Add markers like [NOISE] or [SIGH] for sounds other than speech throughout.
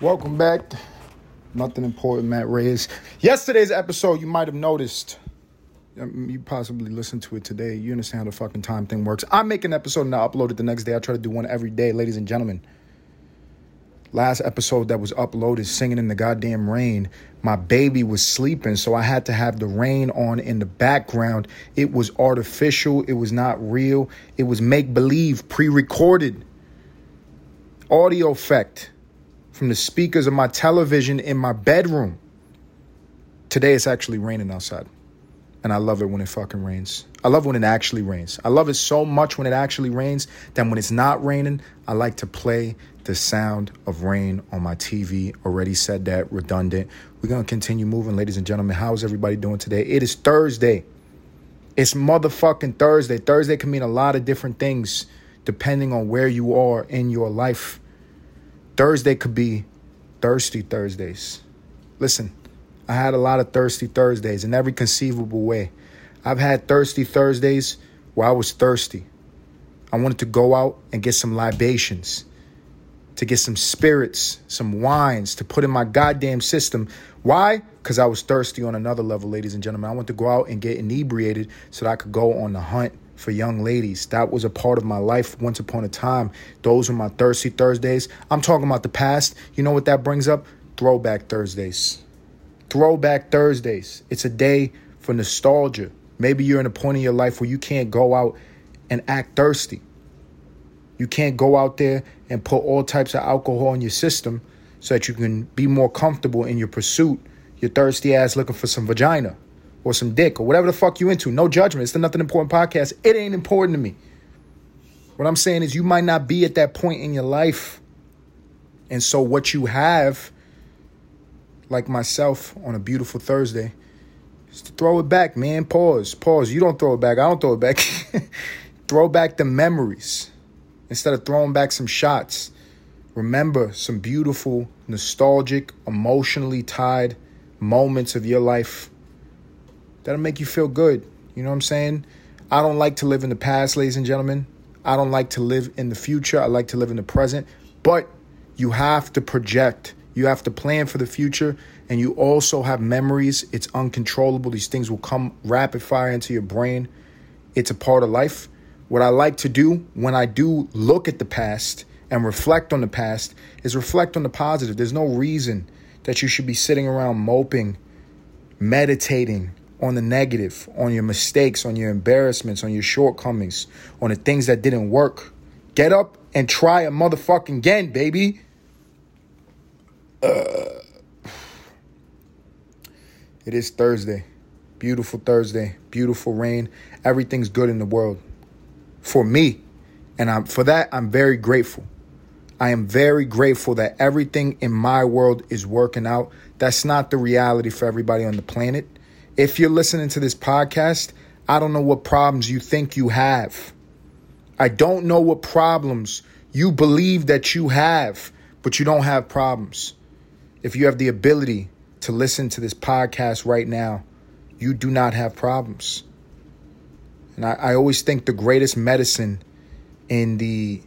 Welcome back. Nothing important, Matt Reyes. Yesterday's episode, you might have noticed. um, You possibly listened to it today. You understand how the fucking time thing works. I make an episode and I upload it the next day. I try to do one every day, ladies and gentlemen. Last episode that was uploaded, singing in the goddamn rain. My baby was sleeping, so I had to have the rain on in the background. It was artificial. It was not real. It was make believe, pre recorded audio effect from the speakers of my television in my bedroom. Today it's actually raining outside. And I love it when it fucking rains. I love when it actually rains. I love it so much when it actually rains that when it's not raining, I like to play the sound of rain on my TV. Already said that, redundant. We're to continue moving, ladies and gentlemen. How's everybody doing today? It is Thursday. It's motherfucking Thursday. Thursday can mean a lot of different things depending on where you are in your life. Thursday could be thirsty Thursdays. Listen, I had a lot of thirsty Thursdays in every conceivable way. I've had thirsty Thursdays where I was thirsty. I wanted to go out and get some libations, to get some spirits, some wines to put in my goddamn system. Why? Because I was thirsty on another level, ladies and gentlemen. I want to go out and get inebriated so that I could go on the hunt for young ladies. That was a part of my life once upon a time. Those were my thirsty Thursdays. I'm talking about the past. You know what that brings up? Throwback Thursdays. Throwback Thursdays. It's a day for nostalgia. Maybe you're in a point in your life where you can't go out and act thirsty. You can't go out there and put all types of alcohol in your system so that you can be more comfortable in your pursuit. You're thirsty ass looking for some vagina or some dick or whatever the fuck you into. No judgment. It's the Nothing Important podcast. It ain't important to me. What I'm saying is you might not be at that point in your life. And so what you have, like myself on a beautiful Thursday, is to throw it back, man. Pause. Pause. You don't throw it back. I don't throw it back. [LAUGHS] throw back the memories instead of throwing back some shots. Remember some beautiful, nostalgic, emotionally tied moments of your life that'll make you feel good. You know what I'm saying? I don't like to live in the past, ladies and gentlemen. I don't like to live in the future. I like to live in the present. But you have to project, you have to plan for the future, and you also have memories. It's uncontrollable. These things will come rapid fire into your brain. It's a part of life. What I like to do when I do look at the past and reflect on the past is reflect on the positive. There's no reason that you should be sitting around moping, meditating, on the negative, on your mistakes, on your embarrassments, on your shortcomings, on the things that didn't work. Get up and try a motherfucking again, baby. Uh, it is Thursday. Beautiful Thursday. Beautiful rain. Everything's good in the world. For me. And I'm for that I'm very grateful. I am very grateful that everything in my world is working out. That's not the reality for everybody on the planet. If you're listening to this podcast, I don't know what problems you think you have. I don't know what problems you believe that you have, but you don't have problems. If you have the ability to listen to this podcast right now, you do not have problems. And I, I always think the greatest medicine in the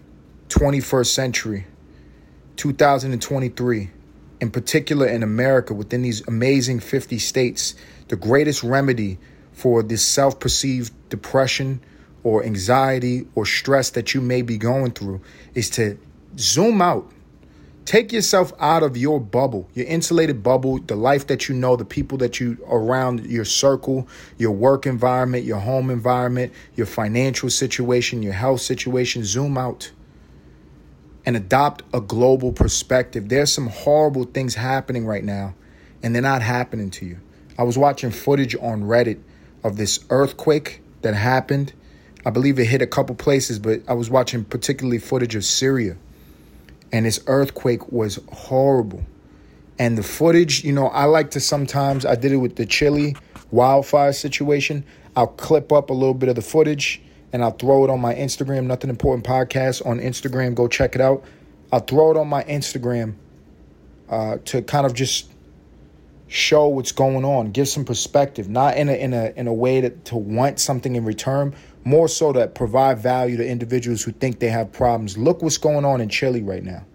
21st century, 2023, in particular in America, within these amazing 50 states, the greatest remedy for this self perceived depression or anxiety or stress that you may be going through is to zoom out. Take yourself out of your bubble, your insulated bubble, the life that you know, the people that you around, your circle, your work environment, your home environment, your financial situation, your health situation. Zoom out and adopt a global perspective. There's some horrible things happening right now, and they're not happening to you. I was watching footage on Reddit of this earthquake that happened. I believe it hit a couple places, but I was watching particularly footage of Syria. And this earthquake was horrible. And the footage, you know, I like to sometimes, I did it with the Chile wildfire situation. I'll clip up a little bit of the footage and I'll throw it on my Instagram, Nothing Important Podcast on Instagram. Go check it out. I'll throw it on my Instagram uh, to kind of just show what's going on, give some perspective, not in a in a in a way that to want something in return, more so to provide value to individuals who think they have problems. Look what's going on in Chile right now.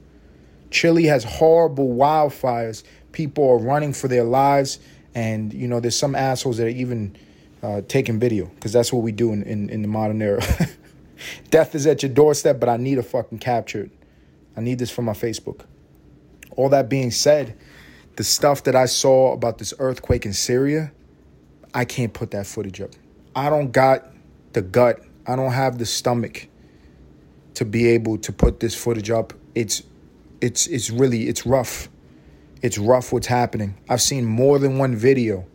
Chile has horrible wildfires. People are running for their lives, and you know there's some assholes that are even uh, taking video because that's what we do in, in, in the modern era. [LAUGHS] Death is at your doorstep, but I need a fucking captured. I need this for my Facebook. All that being said, the stuff that I saw about this earthquake in Syria, I can't put that footage up. I don't got the gut. I don't have the stomach to be able to put this footage up. It's it's it's really it's rough. It's rough what's happening. I've seen more than one video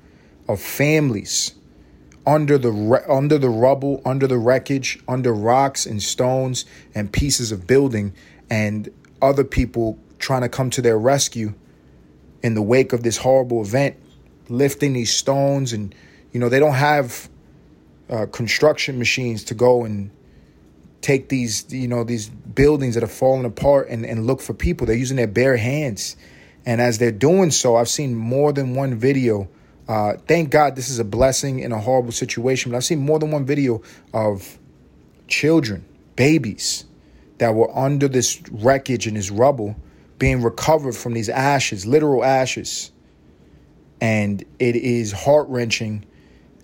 of families under the under the rubble, under the wreckage, under rocks and stones and pieces of building and other people trying to come to their rescue in the wake of this horrible event, lifting these stones and you know, they don't have uh, construction machines to go and take these you know these buildings that are falling apart and, and look for people. They're using their bare hands. And as they're doing so i've seen more than one video uh, thank god this is a blessing in a horrible situation but i've seen more than one video of children babies that were under this wreckage and this rubble being recovered from these ashes literal ashes and it is heart-wrenching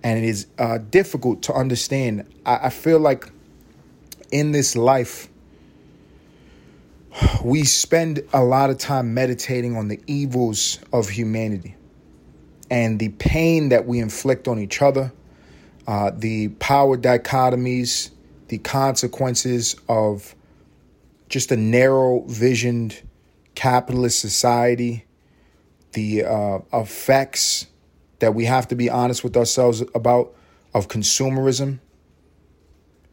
and it is uh, difficult to understand. I, I feel like in this life, we spend a lot of time meditating on the evils of humanity and the pain that we inflict on each other, uh, the power dichotomies, the consequences of just a narrow visioned capitalist society, the uh, effects that we have to be honest with ourselves about of consumerism.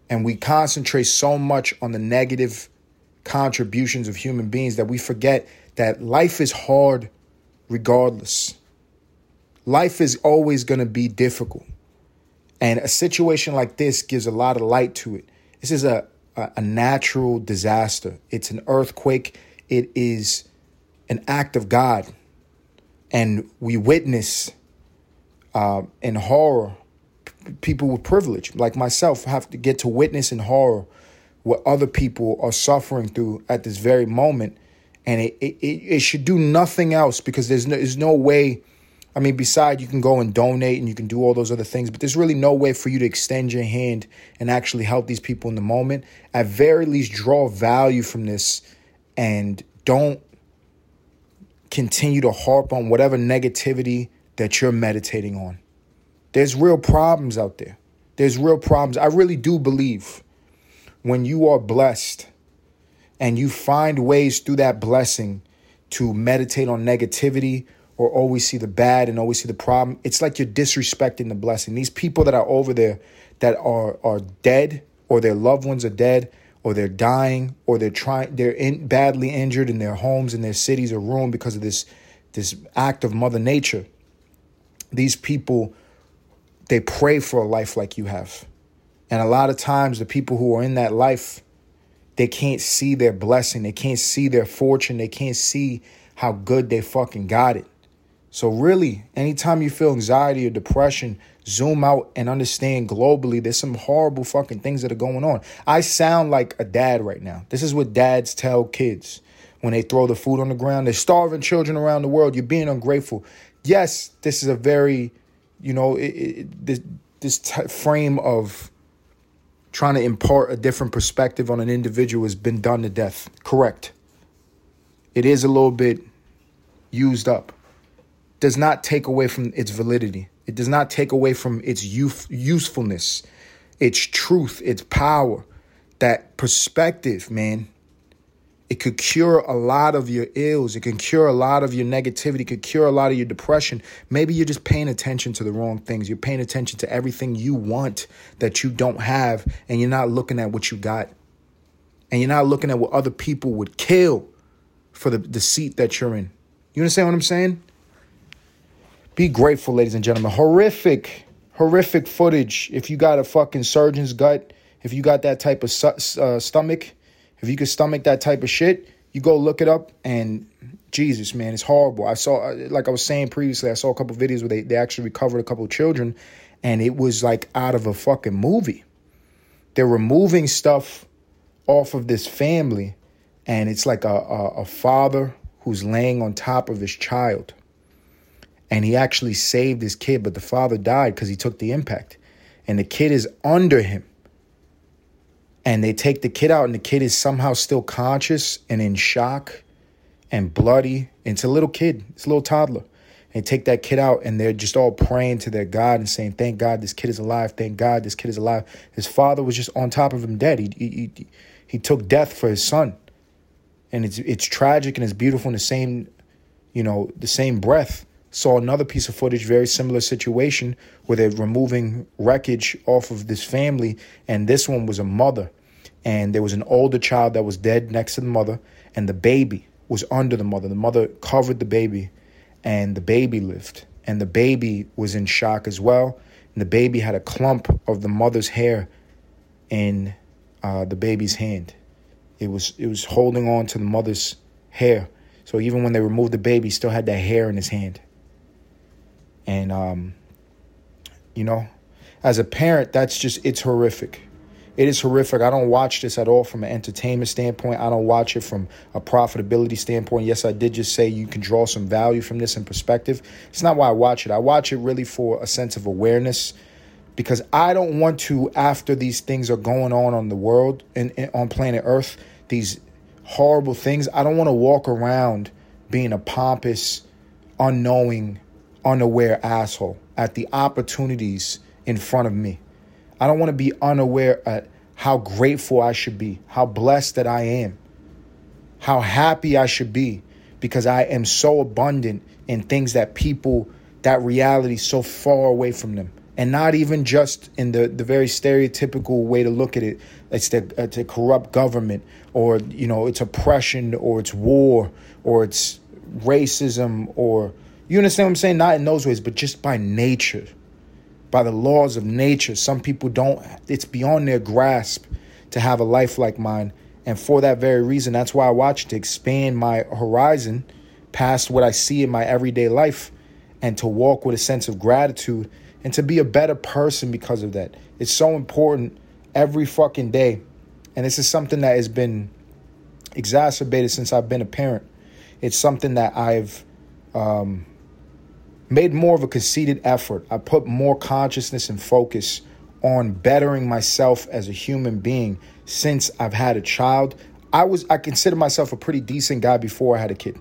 And we concentrate so much on the negative contributions of human beings that we forget that life is hard regardless. Life is always going to be difficult. And a situation like this gives a lot of light to it. This is a, a, a natural disaster, it's an earthquake, it is an act of God. And we witness uh, in horror, people with privilege like myself have to get to witness in horror what other people are suffering through at this very moment. And it, it, it should do nothing else because there's no, there's no way. I mean, beside you can go and donate and you can do all those other things, but there's really no way for you to extend your hand and actually help these people in the moment. At very least, draw value from this and don't continue to harp on whatever negativity that you're meditating on. There's real problems out there. There's real problems. I really do believe when you are blessed and you find ways through that blessing to meditate on negativity or always see the bad and always see the problem, it's like you're disrespecting the blessing. These people that are over there that are are dead or their loved ones are dead or they're dying or they're trying they're in, badly injured in their homes and their cities are ruined because of this this act of mother nature these people they pray for a life like you have. And a lot of times the people who are in that life they can't see their blessing, they can't see their fortune, they can't see how good they fucking got it. So really, anytime you feel anxiety or depression, zoom out and understand globally there's some horrible fucking things that are going on. I sound like a dad right now. This is what dads tell kids when they throw the food on the ground. They're starving children around the world. You're being ungrateful yes, this is a very, you know, it, it, this this t- frame of trying to impart a different perspective on an individual has been done to death. Correct. It is a little bit used up. Does not take away from its validity. It does not take away from its youth, usefulness, its truth, its power. That perspective, man, it could cure a lot of your ills. It can cure a lot of your negativity. It could cure a lot of your depression. Maybe you're just paying attention to the wrong things. You're paying attention to everything you want that you don't have, and you're not looking at what you got. And you're not looking at what other people would kill for the, the seat that you're in. You understand what I'm saying? Be grateful, ladies and gentlemen. Horrific, horrific footage. If you got a fucking surgeon's gut, if you got that type of uh, stomach, if you could stomach that type of shit, you go look it up and Jesus, man, it's horrible. I saw, like I was saying previously, I saw a couple videos where they, they actually recovered a couple children and it was like out of a fucking movie. They're removing stuff off of this family and it's like a, a, a father who's laying on top of his child. And he actually saved his kid, but the father died because he took the impact. And the kid is under him. And they take the kid out, and the kid is somehow still conscious and in shock and bloody. And it's a little kid, it's a little toddler. And they take that kid out, and they're just all praying to their God and saying, Thank God this kid is alive. Thank God this kid is alive. His father was just on top of him dead. He, he, he, he took death for his son and it's it's tragic and it's beautiful in the same, you know, the same breath. Saw another piece of footage, very similar situation, where they're removing wreckage off of this family, and this one was a mother, and there was an older child that was dead next to the mother, and the baby was under the mother. The mother covered the baby, and the baby lived, and the baby was in shock as well, and the baby had a clump of the mother's hair in uh, the baby's hand it was it was holding on to the mother's hair. So even when they removed the baby, he still had that hair in his hand. And um, you know, as a parent, that's just it's horrific. It is horrific. I don't watch this at all from an entertainment standpoint. I don't watch it from a profitability standpoint. Yes, I did just say you can draw some value from this in perspective. It's not why I watch it. I watch it really for a sense of awareness because I don't want to, after these things are going on on the world and, and on planet Earth, these horrible things. I don't want to walk around being a pompous, unknowing, unaware asshole at the opportunities in front of me. I don't want to be unaware at how grateful I should be, how blessed that I am, how happy I should be because I am so abundant in things that people, that reality so far away from them and not even just in the, the very stereotypical way to look at it. It's the it's a corrupt government, or you know, it's oppression, or it's war, or it's racism, or you understand what I'm saying? Not in those ways, but just by nature, by the laws of nature. Some people don't. It's beyond their grasp to have a life like mine, and for that very reason, that's why I watch to expand my horizon past what I see in my everyday life, and to walk with a sense of gratitude and to be a better person because of that. It's so important every fucking day. And this is something that has been exacerbated since I've been a parent. It's something that I've um, made more of a conceited effort. I put more consciousness and focus on bettering myself as a human being since I've had a child. I was I consider myself a pretty decent guy before I had a kid.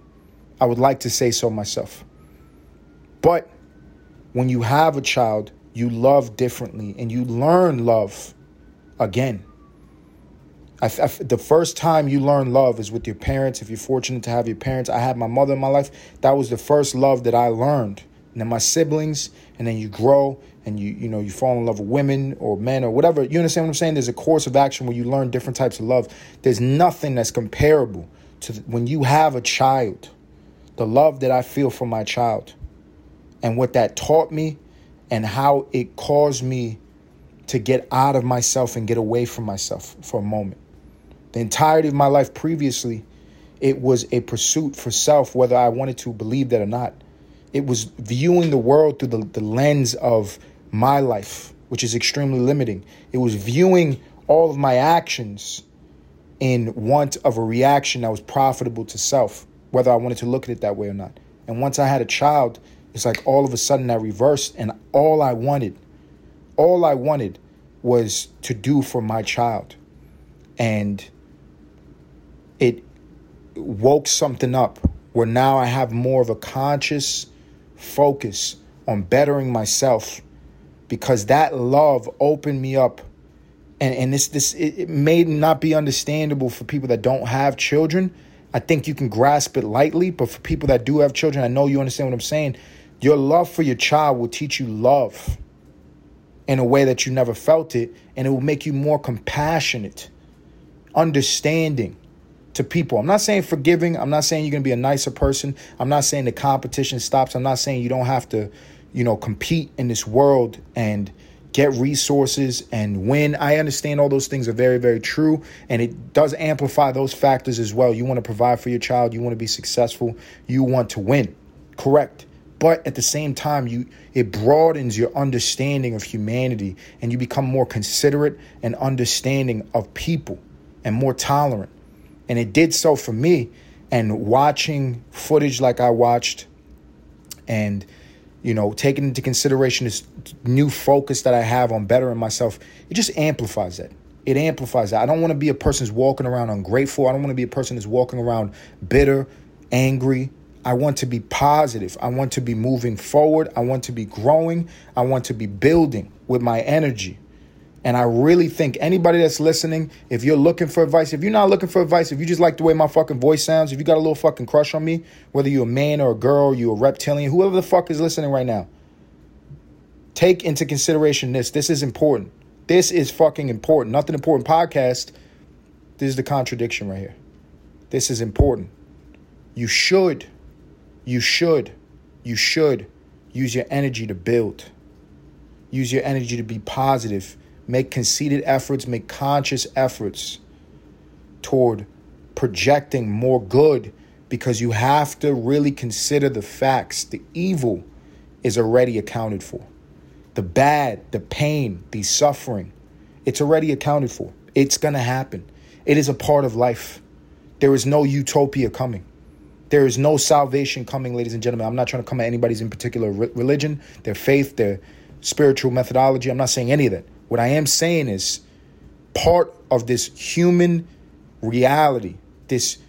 I would like to say so myself. But when you have a child, you love differently and you learn love again. I, I, the first time you learn love is with your parents. If you're fortunate to have your parents, I had my mother in my life. That was the first love that I learned. And then my siblings, and then you grow and you you know you fall in love with women or men or whatever. You understand what I'm saying? There's a course of action where you learn different types of love. There's nothing that's comparable to the, when you have a child. The love that I feel for my child and what that taught me and how it caused me to get out of myself and get away from myself for a moment. The entirety of my life previously, it was a pursuit for self, whether I wanted to believe that or not. It was viewing the world through the, the lens of my life, which is extremely limiting. It was viewing all of my actions in want of a reaction that was profitable to self, whether I wanted to look at it that way or not. And once I had a child, it's like all of a sudden I reversed, and all I wanted, all I wanted was to do for my child. And it woke something up where now I have more of a conscious focus on bettering myself because that love opened me up. And and this this it, it may not be understandable for people that don't have children. I think you can grasp it lightly but for people that do have children i know you understand what i'm saying. Your love for your child will teach you love in a way that you never felt it, and it will make you more compassionate, understanding to people. I'm not saying forgiving. I'm not saying you're going to be a nicer person. I'm not saying the competition stops. I'm not saying you don't have to, you know, compete in this world and get resources and win. I understand all those things are very, very true. And it does amplify those factors as well. You want to provide for your child, you want to be successful, you want to win. Correct but at the same time you it broadens your understanding of humanity and you become more considerate and understanding of people and more tolerant And it did so for me. And watching footage like I watched and, you know, taking into consideration this new focus that I have on bettering myself, it just amplifies that. It amplifies that. I don't want to be a person who's walking around ungrateful. I don't want to be a person who's walking around bitter, angry. I want to be positive. I want to be moving forward. I want to be growing. I want to be building with my energy. And I really think anybody that's listening, if you're looking for advice, if you're not looking for advice, if you just like the way my fucking voice sounds, if you got a little fucking crush on me, whether you're a man or a girl, you're a reptilian, whoever the fuck is listening right now, take into consideration this. This is important. This is fucking important. Nothing important podcast. This is the contradiction right here. This is important. You should, you should, you should use your energy to build. Use your energy to be positive make conceited efforts, make conscious efforts toward projecting more good because you have to really consider the facts. The evil is already accounted for. The bad, the pain, the suffering, it's already accounted for. It's going to happen. It is a part of life. There is no utopia coming. There is no salvation coming, ladies and gentlemen. I'm not trying to come at anybody's in particular religion, their faith, their spiritual methodology. I'm not saying any of that. What I am saying is part of this human reality, this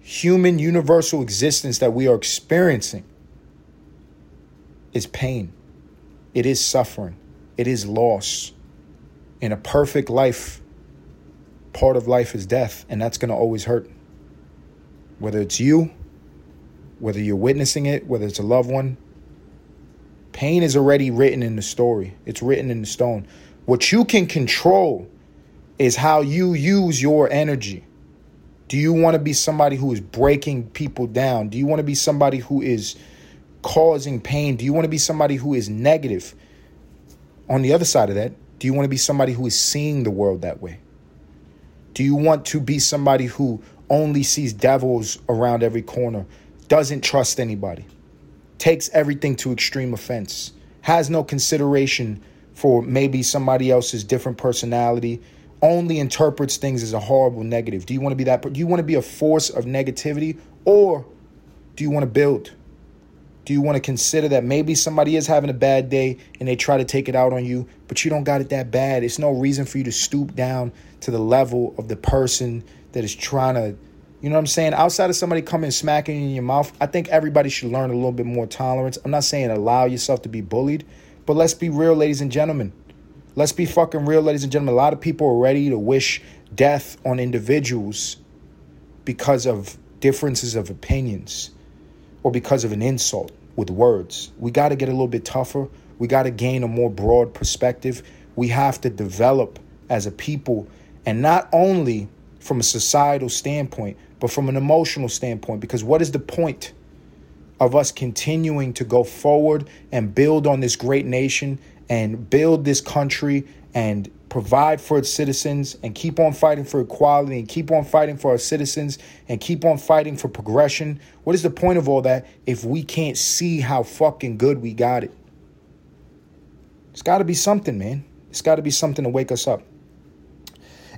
human universal existence that we are experiencing is pain. It is suffering. It is loss. In a perfect life, part of life is death, and that's going to always hurt. Whether it's you, whether you're witnessing it, whether it's a loved one, pain is already written in the story. It's written in the stone. What you can control is how you use your energy. Do you want to be somebody who is breaking people down? Do you want to be somebody who is causing pain? Do you want to be somebody who is negative? On the other side of that, do you want to be somebody who is seeing the world that way? Do you want to be somebody who only sees devils around every corner, doesn't trust anybody, takes everything to extreme offense, has no consideration for maybe somebody else's different personality only interprets things as a horrible negative. Do you want to be that? Do you want to be a force of negativity or do you want to build? Do you want to consider that maybe somebody is having a bad day and they try to take it out on you, but you don't got it that bad? It's no reason for you to stoop down to the level of the person that is trying to, you know what I'm saying? Outside of somebody coming smacking you in your mouth, I think everybody should learn a little bit more tolerance. I'm not saying allow yourself to be bullied, but let's be real, ladies and gentlemen. Let's be fucking real, ladies and gentlemen. A lot of people are ready to wish death on individuals because of differences of opinions or because of an insult with words. We got to get a little bit tougher. We got to gain a more broad perspective. We have to develop as a people, and not only from a societal standpoint, but from an emotional standpoint. Because what is the point of us continuing to go forward and build on this great nation and build this country and provide for its citizens and keep on fighting for equality and keep on fighting for our citizens and keep on fighting for progression. What is the point of all that if we can't see how fucking good we got it? It's got to be something, man. It's got to be something to wake us up.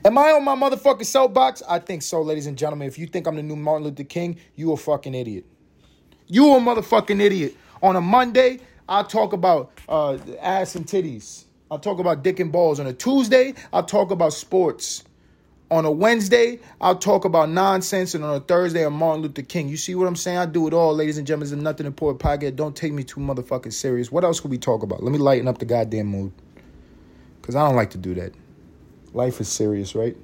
Am I on my motherfucking soapbox? I think so, ladies and gentlemen. If you think I'm the new Martin Luther King, you a fucking idiot. You a motherfucking idiot. On a Monday, I'll talk about uh, ass and titties. I'll talk about dick and balls. On a Tuesday, I'll talk about sports. On a Wednesday, I'll talk about nonsense. And on a Thursday, I'm Martin Luther King. You see what I'm saying? I do it all, ladies and gentlemen. It's nothing important podcast. Don't take me too motherfucking serious. What else could we talk about? Let me lighten up the goddamn mood. Because I don't like to do that. Life is serious, right?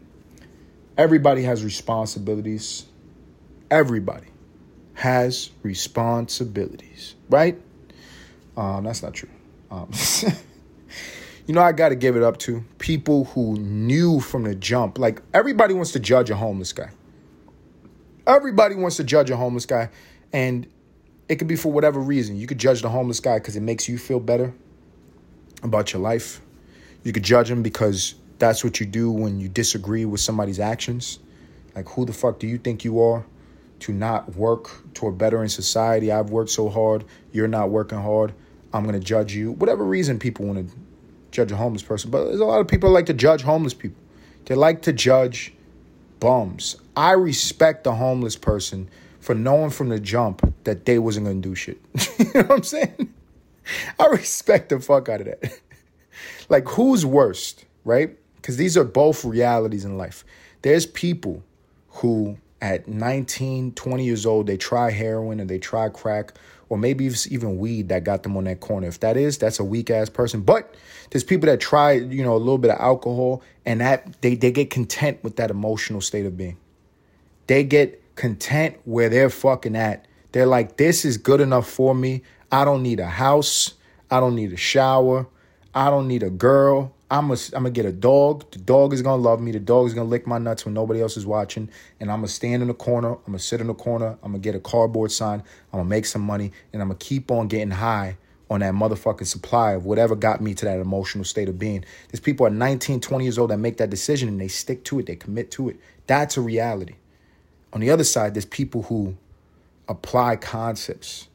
Everybody has responsibilities. Everybody has responsibilities, right? Um, that's not true. Um, [LAUGHS] you know, I got to give it up to people who knew from the jump. Like, everybody wants to judge a homeless guy. Everybody wants to judge a homeless guy. And it could be for whatever reason. You could judge the homeless guy because it makes you feel better about your life. You could judge him because that's what you do when you disagree with somebody's actions. Like, who the fuck do you think you are? To not work toward bettering society. I've worked so hard. You're not working hard. I'm going to judge you. Whatever reason people want to judge a homeless person. But there's a lot of people like to judge homeless people. They like to judge bums. I respect the homeless person for knowing from the jump that they wasn't gonna do shit. [LAUGHS] you know what I'm saying? [LAUGHS] I respect the fuck out of that. [LAUGHS] like, who's worst, right? Because these are both realities in life. There's people who, at 19, 20 years old, they try heroin and they try crack, or maybe it's even weed that got them on that corner. If that is, that's a weak ass person. But there's people that try, you know, a little bit of alcohol and that they, they get content with that emotional state of being. They get content where they're fucking at. They're like, this is good enough for me. I don't need a house. I don't need a shower. I don't need a girl. I'm I'm gonna get a dog. The dog is gonna love me. The dog is gonna lick my nuts when nobody else is watching. And I'm gonna stand in the corner. I'm gonna sit in the corner. I'm gonna get a cardboard sign. I'm gonna make some money, and I'm gonna keep on getting high on that motherfucking supply of whatever got me to that emotional state of being. There's people at 19, 20 years old that make that decision and they stick to it. They commit to it. That's a reality. On the other side, there's people who apply concepts.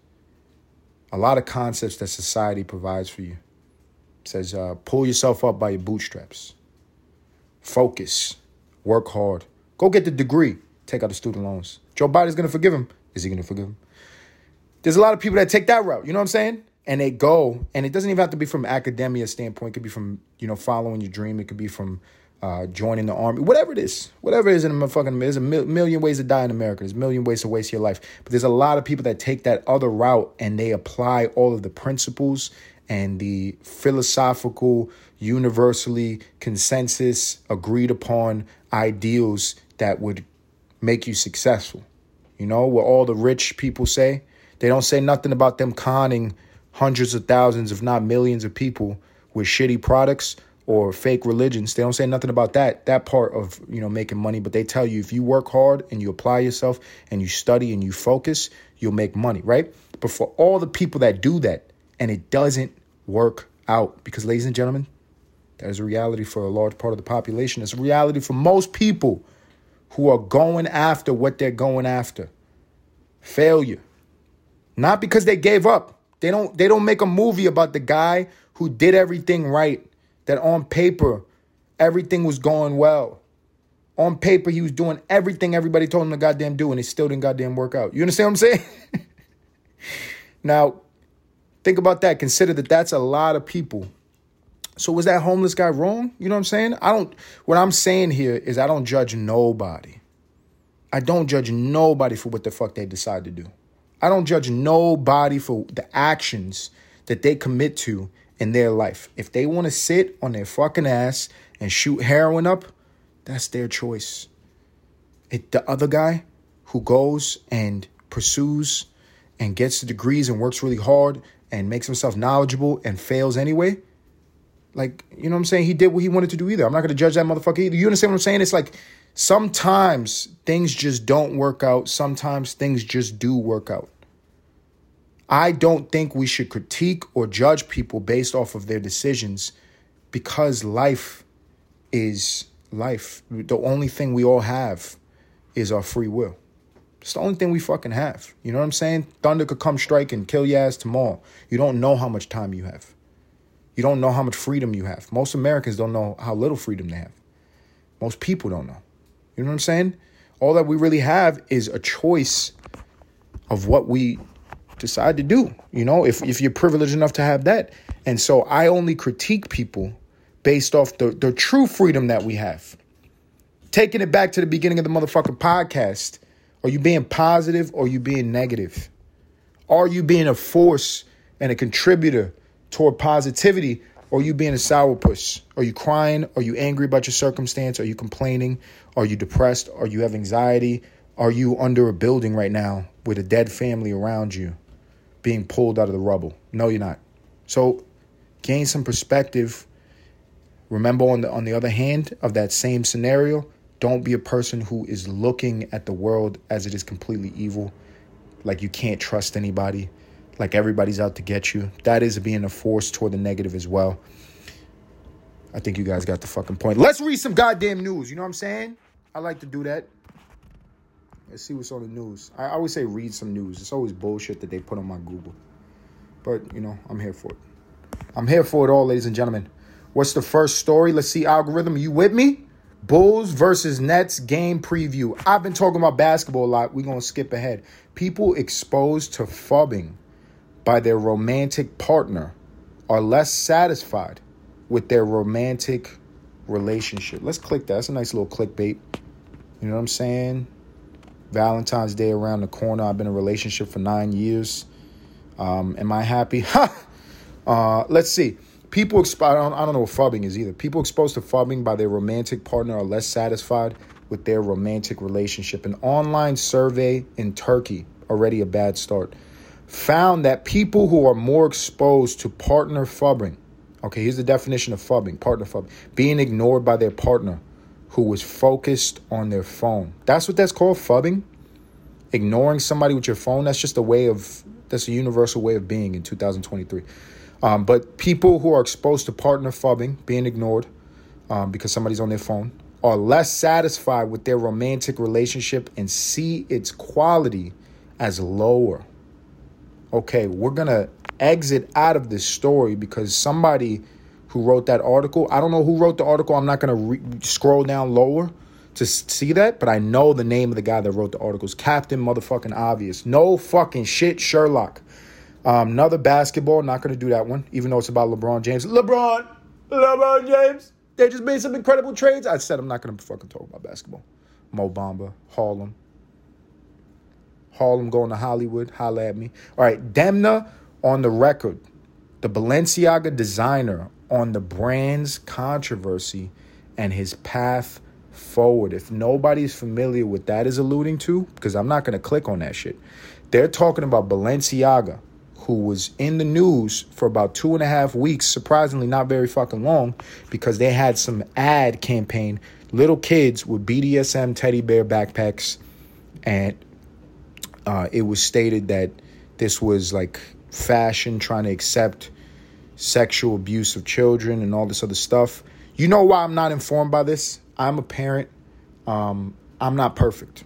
A lot of concepts that society provides for you. Says, uh, pull yourself up by your bootstraps. Focus. Work hard. Go get the degree. Take out the student loans. Joe Biden's going to forgive him. Is he going to forgive him? There's a lot of people that take that route. You know what I'm saying? And they go, and it doesn't even have to be from academia standpoint. It could be from, you know, following your dream. It could be from uh, joining the army, whatever it is, whatever it is in a fucking, there's a mil- million ways to die in America. There's a million ways to waste your life. But there's a lot of people that take that other route and they apply all of the principles and the philosophical, universally consensus agreed upon ideals that would make you successful. You know, what all the rich people say, they don't say nothing about them conning hundreds of thousands, if not millions of people with shitty products or fake religions. They don't say nothing about that that part of you know making money, but they tell you if you work hard and you apply yourself and you study and you focus, you'll make money, right? But for all the people that do that and it doesn't work out, because ladies and gentlemen, that is a reality for a large part of the population. It's a reality for most people who are going after what they're going after. Failure. Not because they gave up. They don't they don't make a movie about the guy who did everything right that on paper everything was going well. On paper, he was doing everything everybody told him to goddamn do, and it still didn't goddamn work out. You understand what I'm saying? [LAUGHS] now, think about that. Consider that that's a lot of people. So was that homeless guy wrong? You know what I'm saying? I don't. What I'm saying here is I don't judge nobody. I don't judge nobody for what the fuck they decide to do. I don't judge nobody for the actions that they commit to in their life. If they want to sit on their fucking ass and shoot heroin up, that's their choice. It, the other guy who goes and pursues and gets the degrees and works really hard and makes himself knowledgeable and fails anyway, like, you know what I'm saying? He did what he wanted to do either. I'm not going to judge that motherfucker either. You understand what I'm saying? It's like sometimes things just don't work out. Sometimes things just do work out. I don't think we should critique or judge people based off of their decisions because life is life. The only thing we all have is our free will. It's the only thing we fucking have. You know what I'm saying? Thunder could come strike and kill your ass tomorrow. You don't know how much time you have. You don't know how much freedom you have. Most Americans don't know how little freedom they have. Most people don't know. You know what I'm saying? All that we really have is a choice of what we decide to do, you know, if, if you're privileged enough to have that. And so I only critique people based off the, the true freedom that we have. Taking it back to the beginning of the motherfucking podcast, are you being positive or are you being negative? Are you being a force and a contributor toward positivity or are you being a sourpuss? Are you crying? Are you angry about your circumstance? Are you complaining? Are you depressed? Are you have anxiety? Are you under a building right now with a dead family around you? being pulled out of the rubble. No, you're not. So gain some perspective. Remember on the on the other hand of that same scenario, don't be a person who is looking at the world as it is completely evil, like you can't trust anybody, like everybody's out to get you. That is being a force toward the negative as well. I think you guys got the fucking point. Let's read some goddamn news. You know what I'm saying? I like to do that. Let's see what's on the news. I always say read some news. It's always bullshit that they put on my Google. But, you know, I'm here for it. I'm here for it all, ladies and gentlemen. What's the first story? Let's see, algorithm. You with me? Bulls versus Nets game preview. I've been talking about basketball a lot. We're going to skip ahead. People exposed to phubbing by their romantic partner are less satisfied with their romantic relationship. Let's click that. That's a nice little clickbait. You know what I'm saying? Valentine's Day around the corner. I've been in a relationship for nine years. Um, am I happy? [LAUGHS] uh, let's see. People expo- I don't, I don't know what phubbing is either. People exposed to phubbing by their romantic partner are less satisfied with their romantic relationship. An online survey in Turkey, already a bad start, found that people who are more exposed to partner phubbing, okay, here's the definition of phubbing, partner phubbing, being ignored by their partner who was focused on their phone. That's what that's called, phubbing. Ignoring somebody with your phone, that's just a way of, that's a universal way of being in 2023. Um, but people who are exposed to partner phubbing, being ignored um, because somebody's on their phone, are less satisfied with their romantic relationship and see its quality as lower. Okay, we're going to exit out of this story because somebody who wrote that article, I don't know who wrote the article. I'm not going to re- scroll down lower to see that, but I know the name of the guy that wrote the articles Captain Motherfucking Obvious. No fucking shit, Sherlock. Um, another basketball, not going to do that one, even though it's about LeBron James. LeBron, LeBron James. They just made some incredible trades. I said I'm not going to fucking talk about basketball. Mo Bamba, Harlem. Harlem going to Hollywood. Holla at me. All right, Demna on the record. The Balenciaga designer on the brand's controversy and his path forward. If nobody's familiar with that is alluding to, because I'm not going to click on that shit, they're talking about Balenciaga who was in the news for about two and a half weeks, surprisingly not very fucking long, because they had some ad campaign, little kids with BDSM teddy bear backpacks, and uh, it was stated that this was like fashion trying to accept sexual abuse of children and all this other stuff. You know why I'm not informed by this? I'm a parent. Um, I'm not perfect.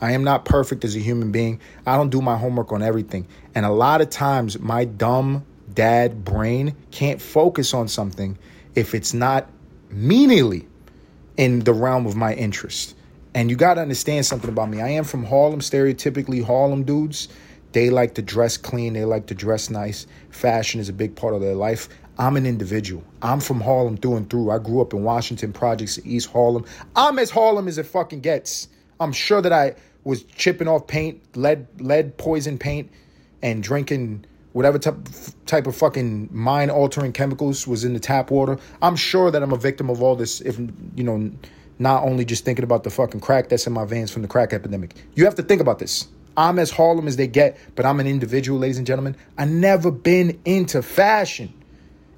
I am not perfect as a human being. I don't do my homework on everything. And a lot of times, my dumb dad brain can't focus on something if it's not meaningly in the realm of my interest. And you got to understand something about me. I am from Harlem, stereotypically Harlem dudes. They like to dress clean, they like to dress nice. Fashion is a big part of their life. I'm an individual. I'm from Harlem through and through. I grew up in Washington Projects, East Harlem. I'm as Harlem as it fucking gets. I'm sure that I was chipping off paint, lead lead poison paint, and drinking whatever type type of fucking mind altering chemicals was in the tap water. I'm sure that I'm a victim of all this. If you know, not only just thinking about the fucking crack that's in my veins from the crack epidemic. You have to think about this. I'm as Harlem as they get, but I'm an individual, ladies and gentlemen. I never been into fashion.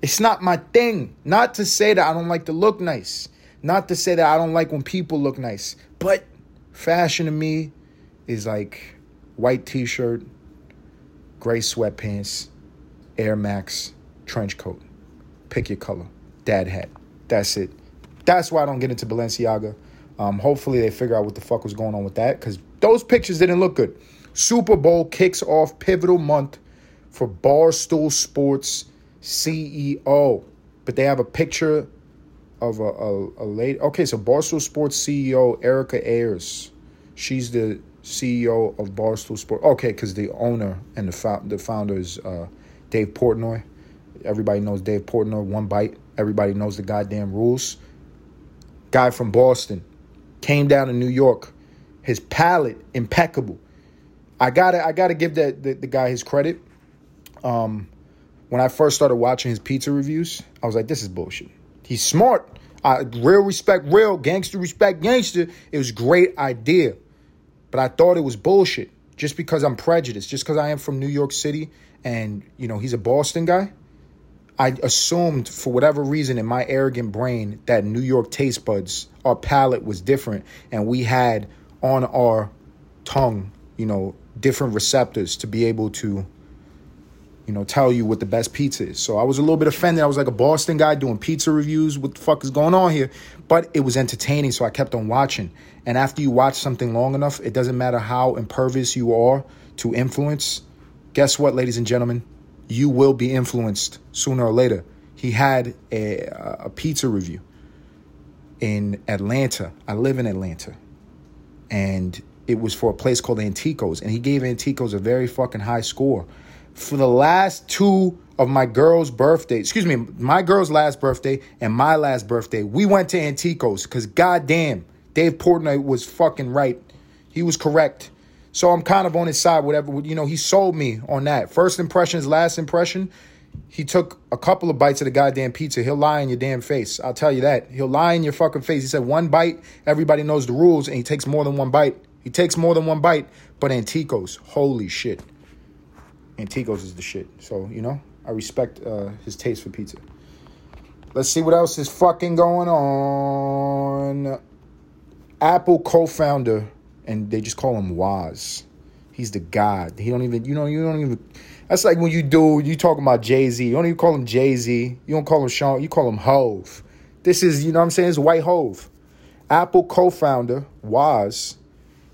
It's not my thing. Not to say that I don't like to look nice. Not to say that I don't like when people look nice. But Fashion to me is like white t shirt, gray sweatpants, Air Max, trench coat. Pick your color. Dad hat. That's it. That's why I don't get into Balenciaga. Um, hopefully they figure out what the fuck was going on with that because those pictures didn't look good. Super Bowl kicks off pivotal month for Barstool Sports CEO, but they have a picture of a, a, a lady. Okay, so Barstool Sports CEO Erika Ayers, she's the CEO of Barstool Sports. Okay, because the owner and the fo- the founder is uh, Dave Portnoy. Everybody knows Dave Portnoy. One bite. Everybody knows the goddamn rules. Guy from Boston came down to New York. His palate impeccable. I gotta I gotta give that the, the guy his credit. Um, when I first started watching his pizza reviews, I was like, this is bullshit. He's smart. Uh, real respect, real gangster respect, gangster. It was great idea, but I thought it was bullshit. Just because I'm prejudiced, just because I am from New York City, and you know he's a Boston guy. I assumed for whatever reason in my arrogant brain that New York taste buds, our palate was different, and we had on our tongue, you know, different receptors to be able to you know, tell you what the best pizza is. So I was a little bit offended. I was like a Boston guy doing pizza reviews. What the fuck is going on here? But it was entertaining, so I kept on watching. And after you watch something long enough, it doesn't matter how impervious you are to influence. Guess what, ladies and gentlemen? You will be influenced sooner or later. He had a, a pizza review. in Atlanta. I live in Atlanta. And it was for a place called Antico's. And he gave Antico's a very fucking high score. For the last two of my girl's birthday, excuse me, my girl's last birthday and my last birthday, we went to Antico's because goddamn, Dave Portnoy was fucking right. He was correct. So I'm kind of on his side, whatever. You know, he sold me on that. First impressions, last impression. He took a couple of bites of the goddamn pizza. He'll lie in your damn face. I'll tell you that. He'll lie in your fucking face. He said one bite, everybody knows the rules, and he takes more than one bite. He takes more than one bite, but Antico's, holy shit. Antico's is the shit. So, you know, I respect uh, his taste for pizza. Let's see what else is fucking going on. Apple co-founder, and they just call him Woz. He's the god. He don't even, you know, you don't even. That's like when you do, you talking about Jay Z. You don't even call him Jay Z. You don't call him Sean. You call him Hove. This is, you know what I'm saying? It's White Hove. Apple co-founder Woz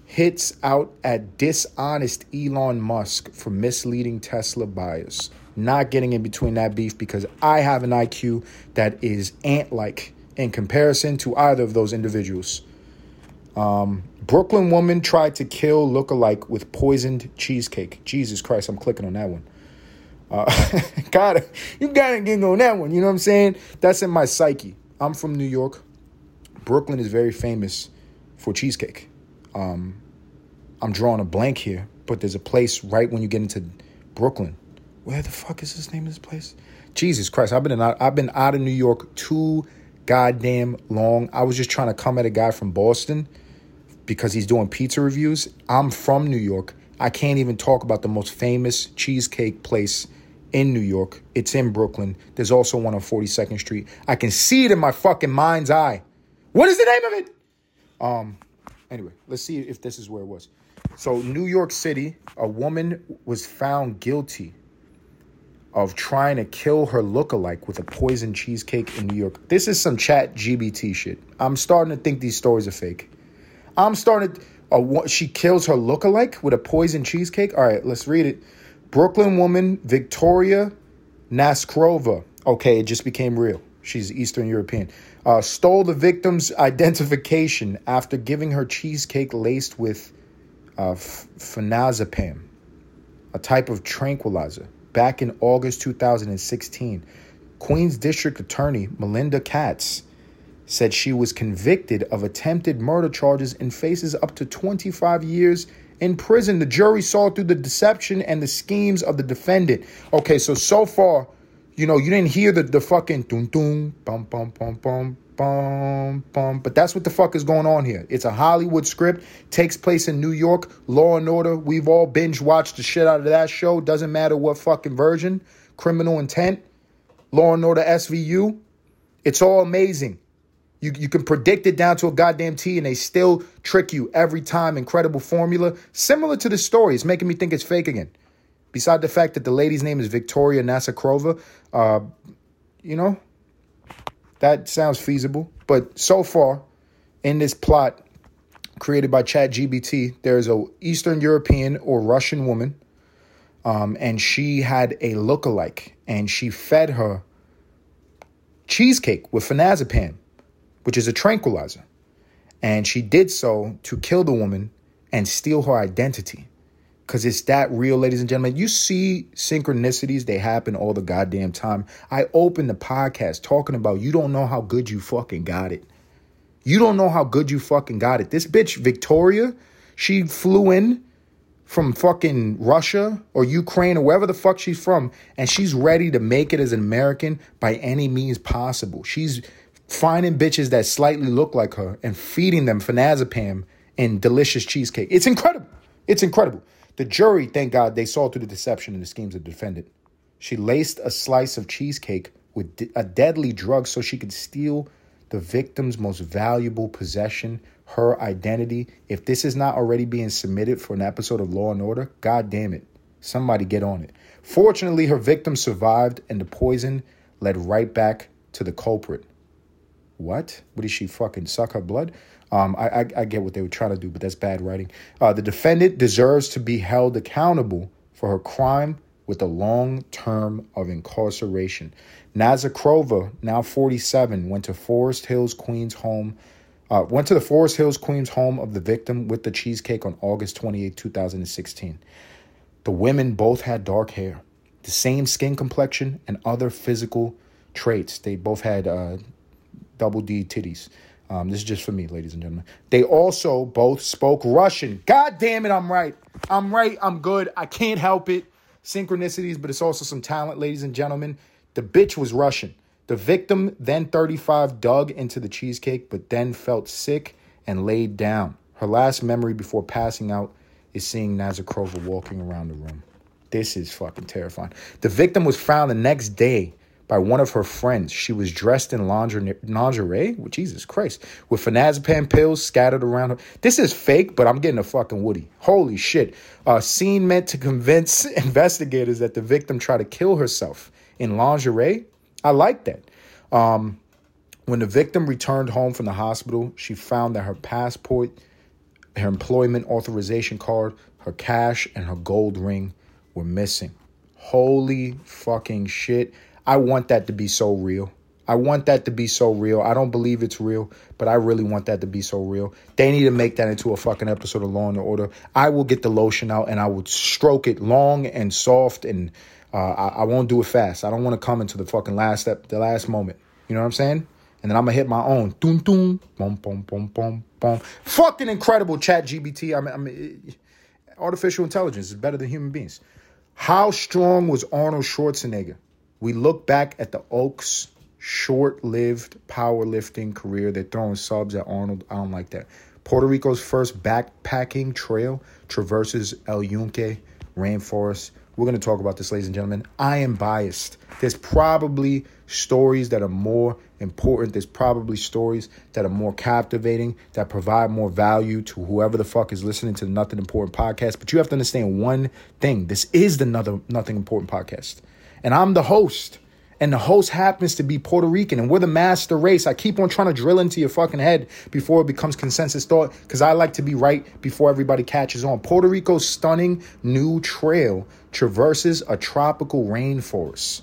hits out at dishonest Elon Musk for misleading Tesla buyers. Not getting in between that beef because I have an IQ that is ant like in comparison to either of those individuals. Um, Brooklyn woman tried to kill lookalike with poisoned cheesecake. Jesus Christ, I'm clicking on that one. Uh, [LAUGHS] gotta, you gotta get on that one. You know what I'm saying? That's in my psyche. I'm from New York. Brooklyn is very famous for cheesecake. Um, I'm drawing a blank here, but there's a place right when you get into Brooklyn. Where the fuck is this name of this place? Jesus Christ, I've been in, I've been out of New York too goddamn long. I was just trying to come at a guy from Boston because he's doing pizza reviews. I'm from New York. I can't even talk about the most famous cheesecake place in New York. It's in Brooklyn. There's also one on 42nd Street. I can see it in my fucking mind's eye. What is the name of it? Um anyway, let's see if this is where it was. So, New York City, a woman was found guilty of trying to kill her lookalike with a poison cheesecake in New York. This is some chat GBT shit. I'm starting to think these stories are fake. I'm starting to, uh, she kills her lookalike with a poison cheesecake. All right, let's read it. Brooklyn woman Victoria Naskrova. Okay, it just became real. She's Eastern European. Uh, stole the victim's identification after giving her cheesecake laced with uh, phenazepam, a type of tranquilizer. Back in August 2016, Queens District Attorney Melinda Katz said she was convicted of attempted murder charges and faces up to 25 years in prison. The jury saw through the deception and the schemes of the defendant. Okay, so so far, you know, you didn't hear the the fucking dum dum bum bum bum bum bum bum. But that's what the fuck is going on here. It's a Hollywood script, takes place in New York, Law and Order. We've all binge watched the shit out of that show. Doesn't matter what fucking version. Criminal Intent, Law and Order SVU. It's all amazing. You, you can predict it down to a goddamn T and they still trick you every time. Incredible formula. Similar to the story. It's making me think it's fake again. Beside the fact that the lady's name is Victoria Nasakrova, uh, you know, that sounds feasible. But so far, in this plot created by ChatGBT, there's a Eastern European or Russian woman, um, and she had a lookalike, and she fed her cheesecake with phenazepam, which is a tranquilizer, and she did so to kill the woman and steal her identity because it's that real, ladies and gentlemen. You see synchronicities, they happen all the goddamn time. I opened the podcast talking about you don't know how good you fucking got it. You don't know how good you fucking got it. This bitch, Victoria, she flew in from fucking Russia or Ukraine or wherever the fuck she's from, and she's ready to make it as an American by any means possible. She's finding bitches that slightly look like her and feeding them phenazepam and delicious cheesecake. It's incredible. It's incredible. The jury, thank God, they saw through the deception and the schemes of the defendant. She laced a slice of cheesecake with a deadly drug so she could steal the victim's most valuable possession, her identity. If this is not already being submitted for an episode of Law and Order, god damn it. Somebody get on it. Fortunately, her victim survived and the poison led right back to the culprit. What? What did she fucking suck her blood? Um, I, I, I, get what they were trying to do, but that's bad writing. Uh, the defendant deserves to be held accountable for her crime with a long term of incarceration. Nazakrova, now 47, went to Forest Hills Queens home. Uh, went to the Forest Hills Queens home of the victim with the cheesecake on August 28, 2016. The women both had dark hair, the same skin complexion, and other physical traits. They both had uh, double D titties. Um, this is just for me, ladies and gentlemen. They also both spoke Russian. God damn it, I'm right. I'm right. I'm good. I can't help it. Synchronicities, but it's also some talent, ladies and gentlemen. The bitch was Russian. The victim, then 35, dug into the cheesecake, but then felt sick and laid down. Her last memory before passing out is seeing Nazakrova walking around the room. This is fucking terrifying. The victim was found the next day by one of her friends. She was dressed in lingerie, lingerie Jesus Christ, with phenazepam pills scattered around her. This is fake, but I'm getting a fucking Woody. Holy shit. A scene meant to convince [LAUGHS] investigators that the victim tried to kill herself in lingerie. I like that. Um, when the victim returned home from the hospital, she found that her passport, her employment authorization card, her cash, and her gold ring were missing. Holy fucking shit. I want that to be so real. I want that to be so real. I don't believe it's real, but I really want that to be so real. They need to make that into a fucking episode of Law and Order. I will get the lotion out and I would stroke it long and soft, and uh, I, I, won't do it fast. I don't want to come into the fucking last step, the last moment. You know what I'm saying? And then I'm gonna hit my own. Doom doom. Boom boom boom boom boom. Fucking incredible, Chat GBT. I mean, I mean, artificial intelligence is better than human beings. How strong was Arnold Schwarzenegger? We look back at the Oaks' short lived powerlifting career. They're throwing subs at Arnold. I don't like that. Puerto Rico's first backpacking trail traverses El Yunque rainforest. We're going to talk about this, ladies and gentlemen. I am biased. There's probably stories that are more important. There's probably stories that are more captivating, that provide more value to whoever the fuck is listening to the Nothing Important podcast. But you have to understand one thing this is the Nothing, Nothing Important podcast and I'm the host. And the host happens to be Puerto Rican, and we're the master race. I keep on trying to drill into your fucking head before it becomes consensus thought, because I like to be right before everybody catches on. Puerto Rico's stunning new trail traverses a tropical rainforest.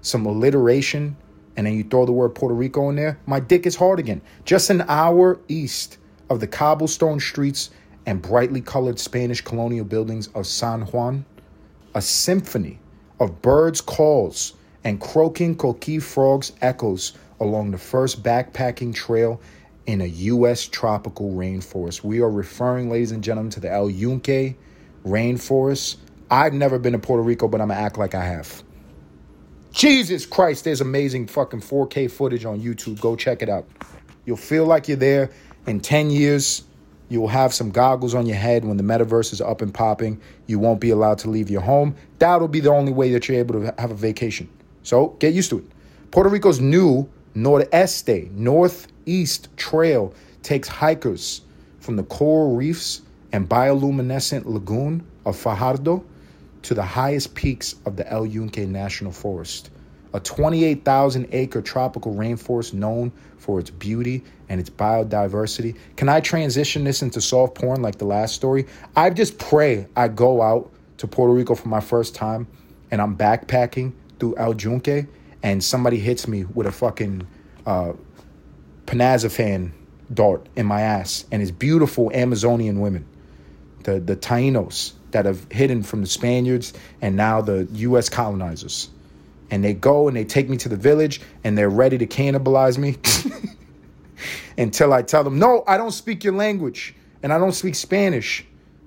Some alliteration, and then you throw the word Puerto Rico in there. My dick is hard again. Just an hour east of the cobblestone streets and brightly colored Spanish colonial buildings of San Juan, a symphony of birds' calls and croaking coqui frogs' echoes along the first backpacking trail in a U.S. tropical rainforest. We are referring, ladies and gentlemen, to the El Yunque rainforest. I've never been to Puerto Rico, but I'm gonna act like I have. Jesus Christ, there's amazing fucking 4K footage on YouTube. Go check it out. You'll feel like you're there in 10 years. You will have some goggles on your head when the metaverse is up and popping. You won't be allowed to leave your home. That'll be the only way that you're able to have a vacation. So get used to it. Puerto Rico's new Nordeste, Northeast Trail, takes hikers from the coral reefs and bioluminescent lagoon of Fajardo to the highest peaks of the El Yunque National Forest a 28,000 acre tropical rainforest known for its beauty and its biodiversity. Can I transition this into soft porn like the last story? I just pray I go out to Puerto Rico for my first time and I'm backpacking through El Yunque and somebody hits me with a fucking uh, Panazafan dart in my ass and it's beautiful Amazonian women, the, the Tainos that have hidden from the Spaniards and now the U.S. colonizers and they go and they take me to the village and they're ready to cannibalize me [LAUGHS] until I tell them, no, I don't speak your language and I don't speak Spanish.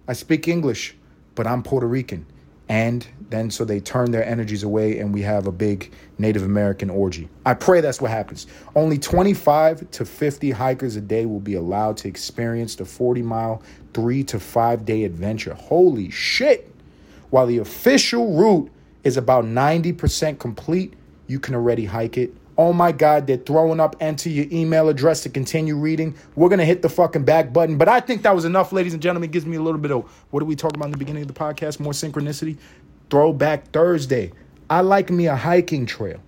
I speak English, but I'm Puerto Rican. And then so they turn their energies away and we have a big Native American orgy. I pray that's what happens. Only 25 to 50 hikers a day will be allowed to experience the 40 mile, three to five day adventure. Holy shit! While the official route is about 90% complete, you can already hike it. Oh my God, they're throwing up enter your email address to continue reading. We're going to hit the fucking back button. But I think that was enough, ladies and gentlemen. It gives me a little bit of what did we talk about in the beginning of the podcast? More synchronicity. Throwback Thursday. I like me a hiking trail.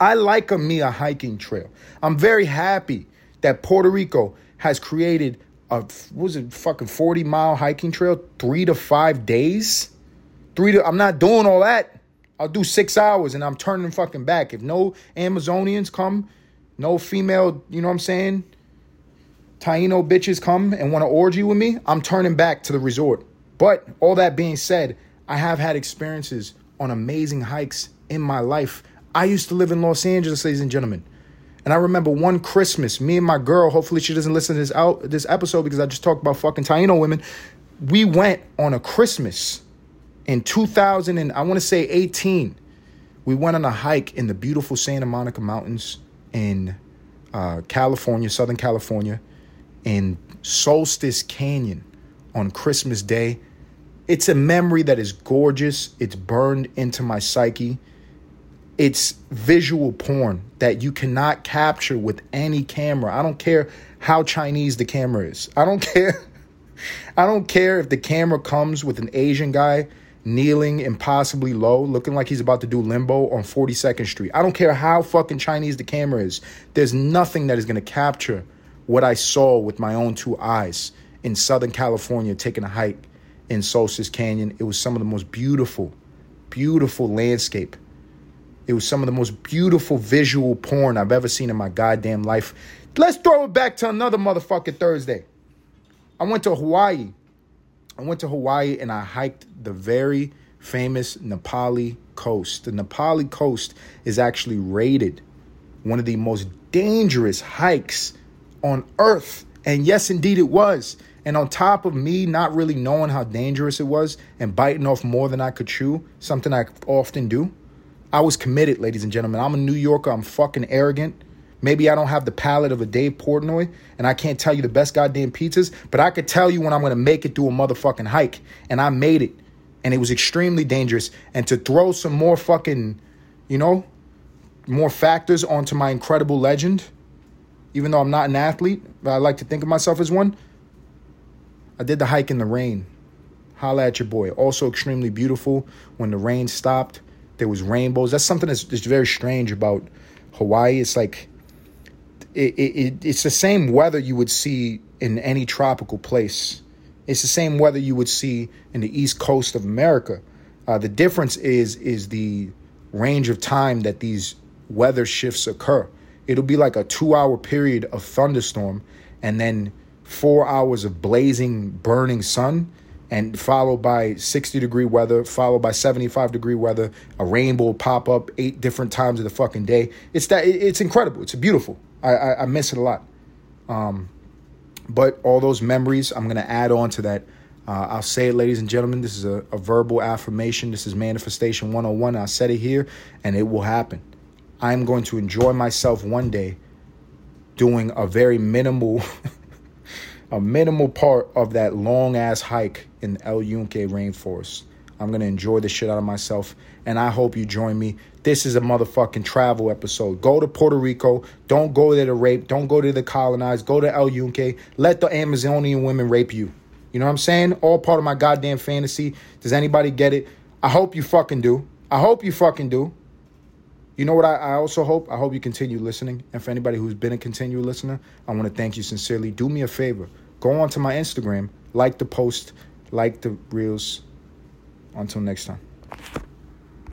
I like a me a hiking trail. I'm very happy that Puerto Rico has created a was it fucking 40 mile hiking trail, three to five days Three to, I'm not doing all that. I'll do six hours and I'm turning fucking back. If no Amazonians come, no female, you know what I'm saying? Taino bitches come and want to orgy with me, I'm turning back to the resort. But all that being said, I have had experiences on amazing hikes in my life. I used to live in Los Angeles, ladies and gentlemen. And I remember one Christmas, me and my girl, hopefully she doesn't listen to this out this episode because I just talked about fucking Taino women. We went on a Christmas in 2000 and I want to say 18. We went on a hike in the beautiful Santa Monica Mountains in uh, California, Southern California, in Solstice Canyon on Christmas Day. It's a memory that is gorgeous. It's burned into my psyche. It's visual porn that you cannot capture with any camera. I don't care how Chinese the camera is. I don't [LAUGHS] care. I don't care if the camera comes with an Asian guy kneeling impossibly low, looking like he's about to do limbo on 42nd Street. I don't care how fucking Chinese the camera is. There's nothing that is going to capture what I saw with my own two eyes in Southern California taking a hike in Solstice Canyon. It was some of the most beautiful, beautiful landscape. It was some of the most beautiful visual porn I've ever seen in my goddamn life. Let's throw it back to another motherfucking Thursday. I went to Hawaii. I went to Hawaii and I hiked the very famous Napali coast. The Napali coast is actually rated one of the most dangerous hikes on earth. And yes, indeed, it was. And on top of me not really knowing how dangerous it was and biting off more than I could chew, something I often do, I was committed, ladies and gentlemen. I'm a New Yorker. I'm fucking arrogant. Maybe I don't have the palate of a Dave Portnoy and I can't tell you the best goddamn pizzas, but I could tell you when I'm gonna make it through a motherfucking hike. And I made it. And it was extremely dangerous. And to throw some more fucking, you know, more factors onto my incredible legend, even though I'm not an athlete, but I like to think of myself as one, I did the hike in the rain. Holla at your boy. Also extremely beautiful. When the rain stopped, there was rainbows. That's something that's, that's very strange about Hawaii. It's like it, it, it's the same weather you would see in any tropical place. It's the same weather you would see in the east coast of America. Uh, the difference is is the range of time that these weather shifts occur. It'll be like a two hour period of thunderstorm, and then four hours of blazing, burning sun, and followed by 60 degree weather, followed by 75 degree weather, a rainbow pop up eight different times of the fucking day. It's that it's incredible. It's beautiful. I, I, I miss it a lot. Um, but all those memories, I'm gonna add on to that. Uh, I'll say it, ladies and gentlemen. This is a, a verbal affirmation. This is manifestation 101. I said it here, and it will happen. I'm going to enjoy myself one day doing a very minimal [LAUGHS] a minimal part of that long ass hike in El Yunque rainforest. I'm gonna enjoy the shit out of myself, and I hope you join me. This is a motherfucking travel episode. Go to Puerto Rico. Don't go there to rape. Don't go to the colonized. Go to El Yunque. Let the Amazonian women rape you. You know what I'm saying? All part of my goddamn fantasy. Does anybody get it? I hope you fucking do. I hope you fucking do. You know what I, I, also hope? I hope you continue listening. And for anybody who's been a continual listener, I want to thank you sincerely. Do me a favor. Go on to my Instagram, like the post, like the reels. Until next time.